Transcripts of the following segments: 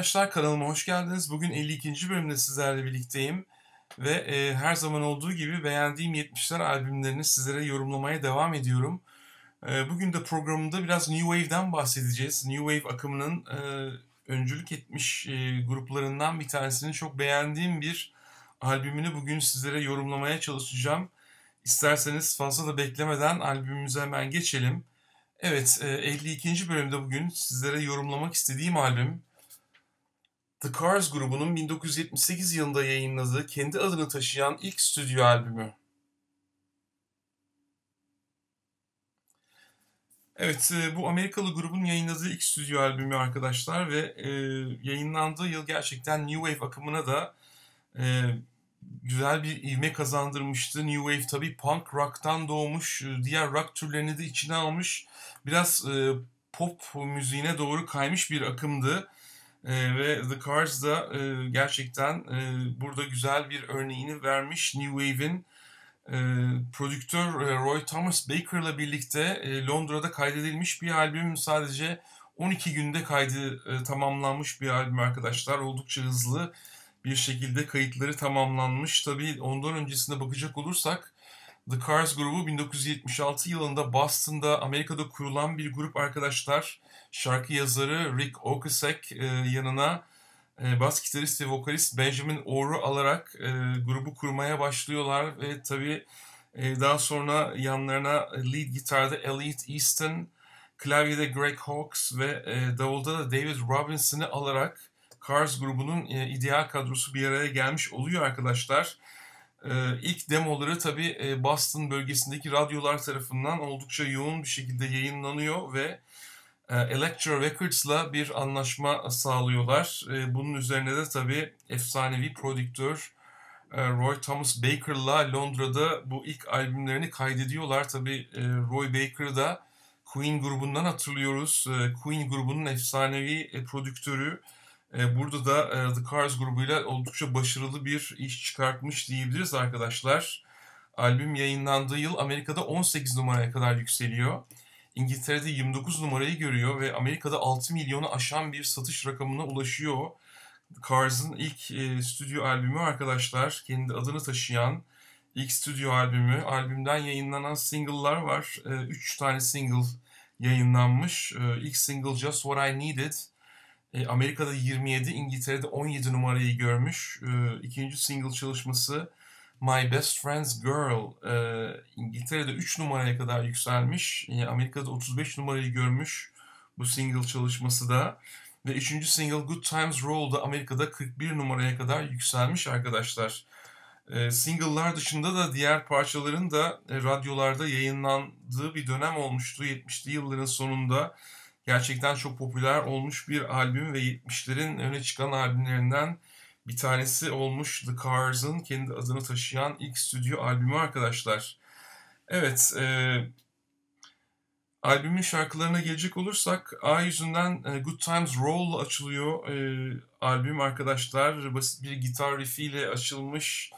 arkadaşlar kanalıma hoş geldiniz. Bugün 52. bölümde sizlerle birlikteyim. Ve e, her zaman olduğu gibi beğendiğim 70'ler albümlerini sizlere yorumlamaya devam ediyorum. E, bugün de programımda biraz New Wave'den bahsedeceğiz. New Wave akımının e, öncülük etmiş e, gruplarından bir tanesini çok beğendiğim bir albümünü bugün sizlere yorumlamaya çalışacağım. İsterseniz fazla da beklemeden albümümüze hemen geçelim. Evet, 52. bölümde bugün sizlere yorumlamak istediğim albüm The Cars grubunun 1978 yılında yayınladığı kendi adını taşıyan ilk stüdyo albümü. Evet, bu Amerikalı grubun yayınladığı ilk stüdyo albümü arkadaşlar ve e, yayınlandığı yıl gerçekten New Wave akımına da e, güzel bir ivme kazandırmıştı. New Wave tabii punk rock'tan doğmuş, diğer rock türlerini de içine almış. Biraz e, pop müziğine doğru kaymış bir akımdı. E, ve The Cars da e, gerçekten e, burada güzel bir örneğini vermiş New Wave'in. E, prodüktör e, Roy Thomas Baker'la birlikte e, Londra'da kaydedilmiş bir albüm. Sadece 12 günde kaydı e, tamamlanmış bir albüm arkadaşlar. Oldukça hızlı bir şekilde kayıtları tamamlanmış. Tabii ondan öncesine bakacak olursak The Cars grubu 1976 yılında Boston'da Amerika'da kurulan bir grup arkadaşlar. Şarkı yazarı Rick Ocasek e, yanına e, bas gitarist ve vokalist Benjamin Orr'u alarak e, grubu kurmaya başlıyorlar ve tabii e, daha sonra yanlarına lead gitarda Elliot Easton, klavyede Greg Hawkes ve e, davulda da David Robinson'ı alarak Cars grubunun e, ideal kadrosu bir araya gelmiş oluyor arkadaşlar. E, ilk demoları tabii e, Boston bölgesindeki radyolar tarafından oldukça yoğun bir şekilde yayınlanıyor ve e, Elektra Records'la bir anlaşma sağlıyorlar. E, bunun üzerine de tabii efsanevi prodüktör Roy Thomas Baker'la Londra'da bu ilk albümlerini kaydediyorlar. Tabii Roy Baker da Queen grubundan hatırlıyoruz. Queen grubunun efsanevi prodüktörü. E, burada da e, The Cars grubuyla oldukça başarılı bir iş çıkartmış diyebiliriz arkadaşlar. Albüm yayınlandığı yıl Amerika'da 18 numaraya kadar yükseliyor. İngiltere'de 29 numarayı görüyor ve Amerika'da 6 milyonu aşan bir satış rakamına ulaşıyor. Cars'ın ilk e, stüdyo albümü arkadaşlar. Kendi adını taşıyan ilk stüdyo albümü. Albümden yayınlanan single'lar var. 3 e, tane single yayınlanmış. E, ilk single Just What I Needed. E, Amerika'da 27, İngiltere'de 17 numarayı görmüş. E, ikinci single çalışması My Best Friend's Girl e, İngiltere'de 3 numaraya kadar yükselmiş. E, Amerika'da 35 numarayı görmüş bu single çalışması da. Ve üçüncü single Good Times Roll da Amerika'da 41 numaraya kadar yükselmiş arkadaşlar. E, single'lar dışında da diğer parçaların da e, radyolarda yayınlandığı bir dönem olmuştu 70'li yılların sonunda gerçekten çok popüler olmuş bir albüm ve 70'lerin öne çıkan albümlerinden bir tanesi olmuş The Cars'ın kendi adını taşıyan ilk stüdyo albümü arkadaşlar. Evet, e, albümün şarkılarına gelecek olursak A yüzünden e, Good Times Roll açılıyor. E, albüm arkadaşlar basit bir gitar riffiyle açılmış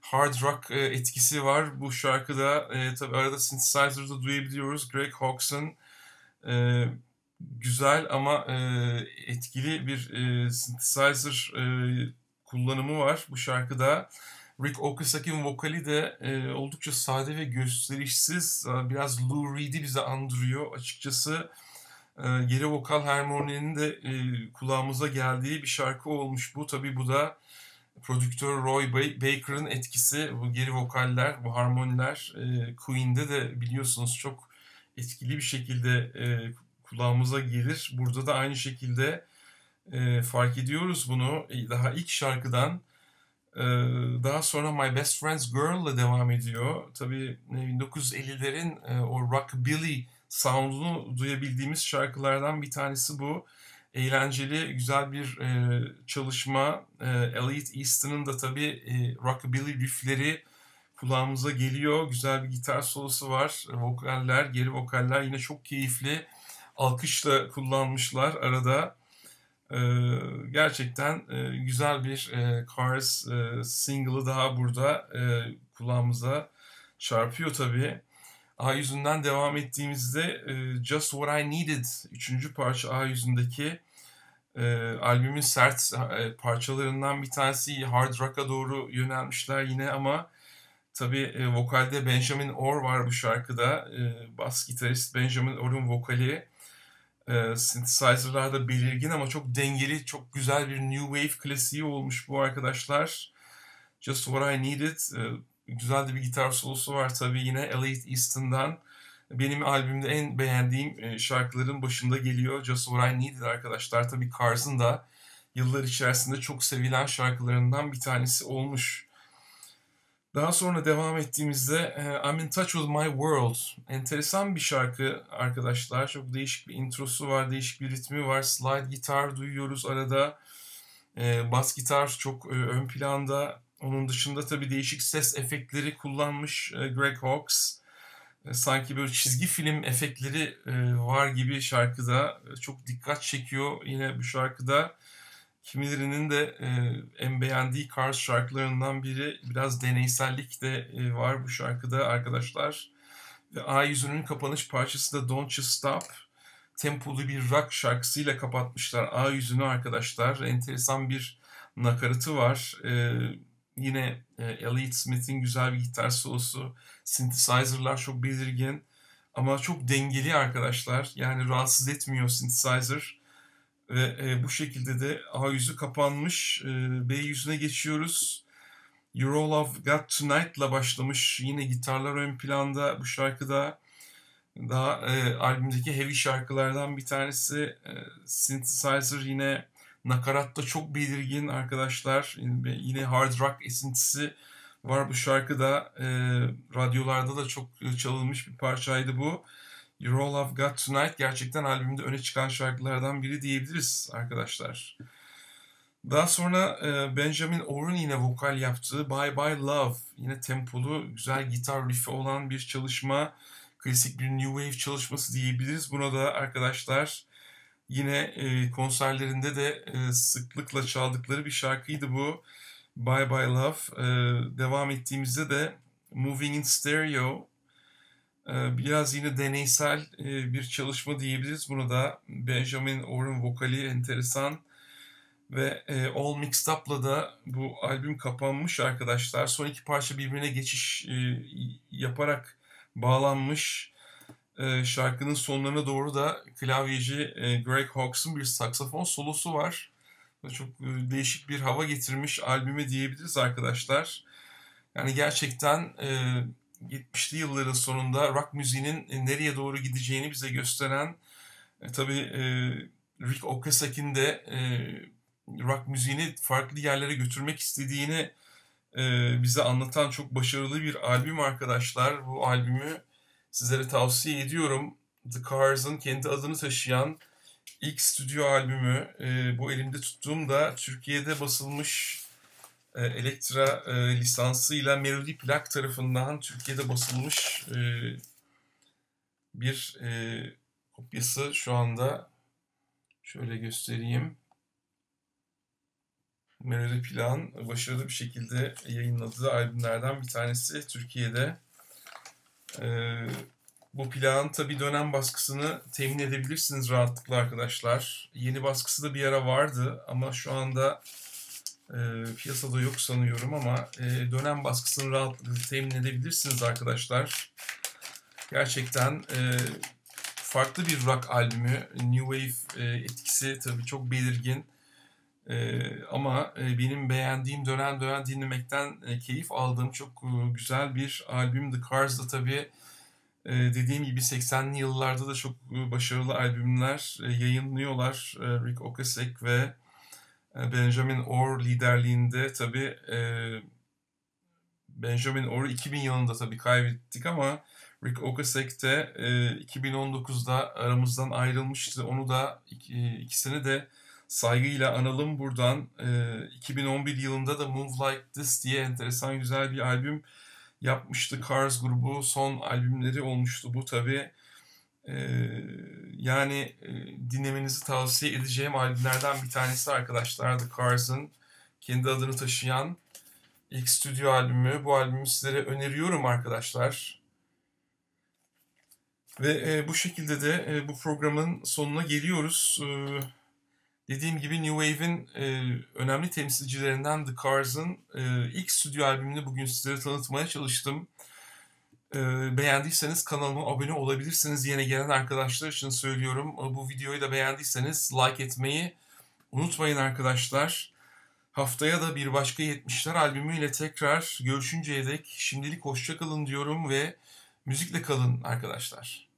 hard rock e, etkisi var. Bu şarkıda e, tabi arada synthesizer'da duyabiliyoruz. Greg Hawkes'ın e, güzel ama e, etkili bir e, synthesizer e, kullanımı var bu şarkıda. Rick Okasaki'nin vokali de e, oldukça sade ve gösterişsiz. E, biraz Lou Reed'i bize andırıyor. Açıkçası e, geri vokal harmoninin de e, kulağımıza geldiği bir şarkı olmuş bu. Tabii bu da prodüktör Roy Baker'ın etkisi. Bu geri vokaller, bu harmoniler e, Queen'de de biliyorsunuz çok etkili bir şekilde e, kulağımıza gelir. Burada da aynı şekilde e, fark ediyoruz bunu. E, daha ilk şarkıdan e, daha sonra My Best Friend's Girl ile devam ediyor. Tabii 1950'lerin e, o rockabilly sound'unu duyabildiğimiz şarkılardan bir tanesi bu. Eğlenceli, güzel bir e, çalışma. E, Elliot Easton'ın da tabii e, rockabilly riffleri kulağımıza geliyor. Güzel bir gitar solosu var. Vokaller, geri vokaller yine çok keyifli alkışla kullanmışlar arada. Ee, gerçekten e, güzel bir e, Cars e, single'ı daha burada e, kulağımıza çarpıyor tabii. A yüzünden devam ettiğimizde e, Just What I Needed, üçüncü parça A yüzündeki e, E, albümün sert e, parçalarından bir tanesi hard rock'a doğru yönelmişler yine ama tabii e, vokalde Benjamin Orr var bu şarkıda. E, bas gitarist Benjamin Orr'un vokali. E, synthesizer'lar da belirgin ama çok dengeli, çok güzel bir new wave klasiği olmuş bu arkadaşlar. Just What I Needed. E, güzel de bir gitar solosu var tabii yine Elliot Easton'dan. Benim albümde en beğendiğim e, şarkıların başında geliyor Just What I Needed arkadaşlar. Tabii Cars'ın da yıllar içerisinde çok sevilen şarkılarından bir tanesi olmuş. Daha sonra devam ettiğimizde e, I'm in touch with my world. Enteresan bir şarkı arkadaşlar. Çok değişik bir introsu var, değişik bir ritmi var. Slide gitar duyuyoruz arada. E, bas gitar çok ön planda. Onun dışında tabii değişik ses efektleri kullanmış Greg Hawkes. E, sanki böyle çizgi film efektleri e, var gibi şarkıda. E, çok dikkat çekiyor yine bu şarkıda. Kimilerinin de en beğendiği Cars şarkılarından biri. Biraz deneysellik de var bu şarkıda arkadaşlar. Ve A yüzünün kapanış parçası da Don't You Stop. Tempolu bir rock şarkısıyla kapatmışlar A yüzünü arkadaşlar. Enteresan bir nakaratı var. Yine e, Elliot Smith'in güzel bir gitar solosu. Synthesizer'lar çok belirgin. Ama çok dengeli arkadaşlar. Yani rahatsız etmiyor synthesizer. Ve e, bu şekilde de A yüzü kapanmış. E, B yüzüne geçiyoruz. You All I've Got Tonight'la başlamış. Yine gitarlar ön planda bu şarkıda. Daha e, albümdeki heavy şarkılardan bir tanesi. E, synthesizer yine Nakaratta çok belirgin arkadaşlar. Yine hard rock esintisi var bu şarkıda. E, radyolarda da çok çalınmış bir parçaydı bu. You All I've Got Tonight gerçekten albümde öne çıkan şarkılardan biri diyebiliriz arkadaşlar. Daha sonra e, Benjamin Orr'un yine vokal yaptığı Bye Bye Love. Yine tempolu, güzel gitar riffi olan bir çalışma. Klasik bir New Wave çalışması diyebiliriz. Buna da arkadaşlar Yine e, konserlerinde de e, sıklıkla çaldıkları bir şarkıydı bu. Bye Bye Love. Devam ettiğimizde de Moving in Stereo. E, biraz yine deneysel e, bir çalışma diyebiliriz. Bunu da Benjamin Orr'un vokali enteresan. Ve e, All Mixed Up'la da bu albüm kapanmış arkadaşlar. Son iki parça birbirine geçiş e, yaparak bağlanmış. Ee, şarkının sonlarına doğru da klavyeci Greg Hawkes'ın bir saksafon solosu var. Çok değişik bir hava getirmiş albüme diyebiliriz arkadaşlar. Yani gerçekten 70'li yılların sonunda rock müziğinin e, nereye doğru gideceğini bize gösteren e, tabii e, Rick Ocasek'in de e, rock müziğini farklı yerlere götürmek istediğini e, bize anlatan çok başarılı bir albüm arkadaşlar. Bu albümü sizlere tavsiye ediyorum. The Cars'ın kendi adını taşıyan ilk stüdyo albümü. E, bu elimde tuttuğumda Türkiye'de basılmış Elektra e, lisansıyla Melody Plak tarafından Türkiye'de basılmış e, bir e, kopyası şu anda şöyle göstereyim. Melody Plan başarılı bir şekilde yayınladığı albümlerden bir tanesi Türkiye'de. Ee, bu plağın tabi dönem baskısını temin edebilirsiniz rahatlıkla arkadaşlar. Yeni baskısı da bir ara vardı ama şu anda e, piyasada yok sanıyorum ama e, dönem baskısını rahatlıkla temin edebilirsiniz arkadaşlar. Gerçekten e, farklı bir rock albümü. New Wave e, etkisi tabii çok belirgin. E, ama e, benim beğendiğim dönem dönem dinlemekten e, keyif aldığım çok e, güzel bir albüm. The Cars'da tabii e, dediğim gibi 80'li yıllarda da çok e, başarılı albümler e, yayınlıyorlar. E, Rick Ocasek ve Benjamin Orr liderliğinde tabii e, Benjamin Orr'u 2000 yılında tabii kaybettik ama Rick Ocasek de e, 2019'da aramızdan ayrılmıştı. Onu da iki, ikisini de saygıyla analım buradan. E, 2011 yılında da Move Like This diye enteresan güzel bir albüm yapmıştı. Cars grubu son albümleri olmuştu bu tabi. E, yani e, dinlemenizi tavsiye edeceğim albümlerden bir tanesi arkadaşlar The Cars'ın kendi adını taşıyan ilk stüdyo albümü. Bu albümü sizlere öneriyorum arkadaşlar. Ve e, bu şekilde de e, bu programın sonuna geliyoruz. E, Dediğim gibi New Wave'in e, önemli temsilcilerinden The Cars'ın e, ilk stüdyo albümünü bugün sizlere tanıtmaya çalıştım. Beğendiyseniz kanalıma abone olabilirsiniz. Yeni gelen arkadaşlar için söylüyorum. Bu videoyu da beğendiyseniz like etmeyi unutmayın arkadaşlar. Haftaya da bir başka 70'ler albümüyle tekrar görüşünceye dek şimdilik hoşçakalın diyorum ve müzikle kalın arkadaşlar.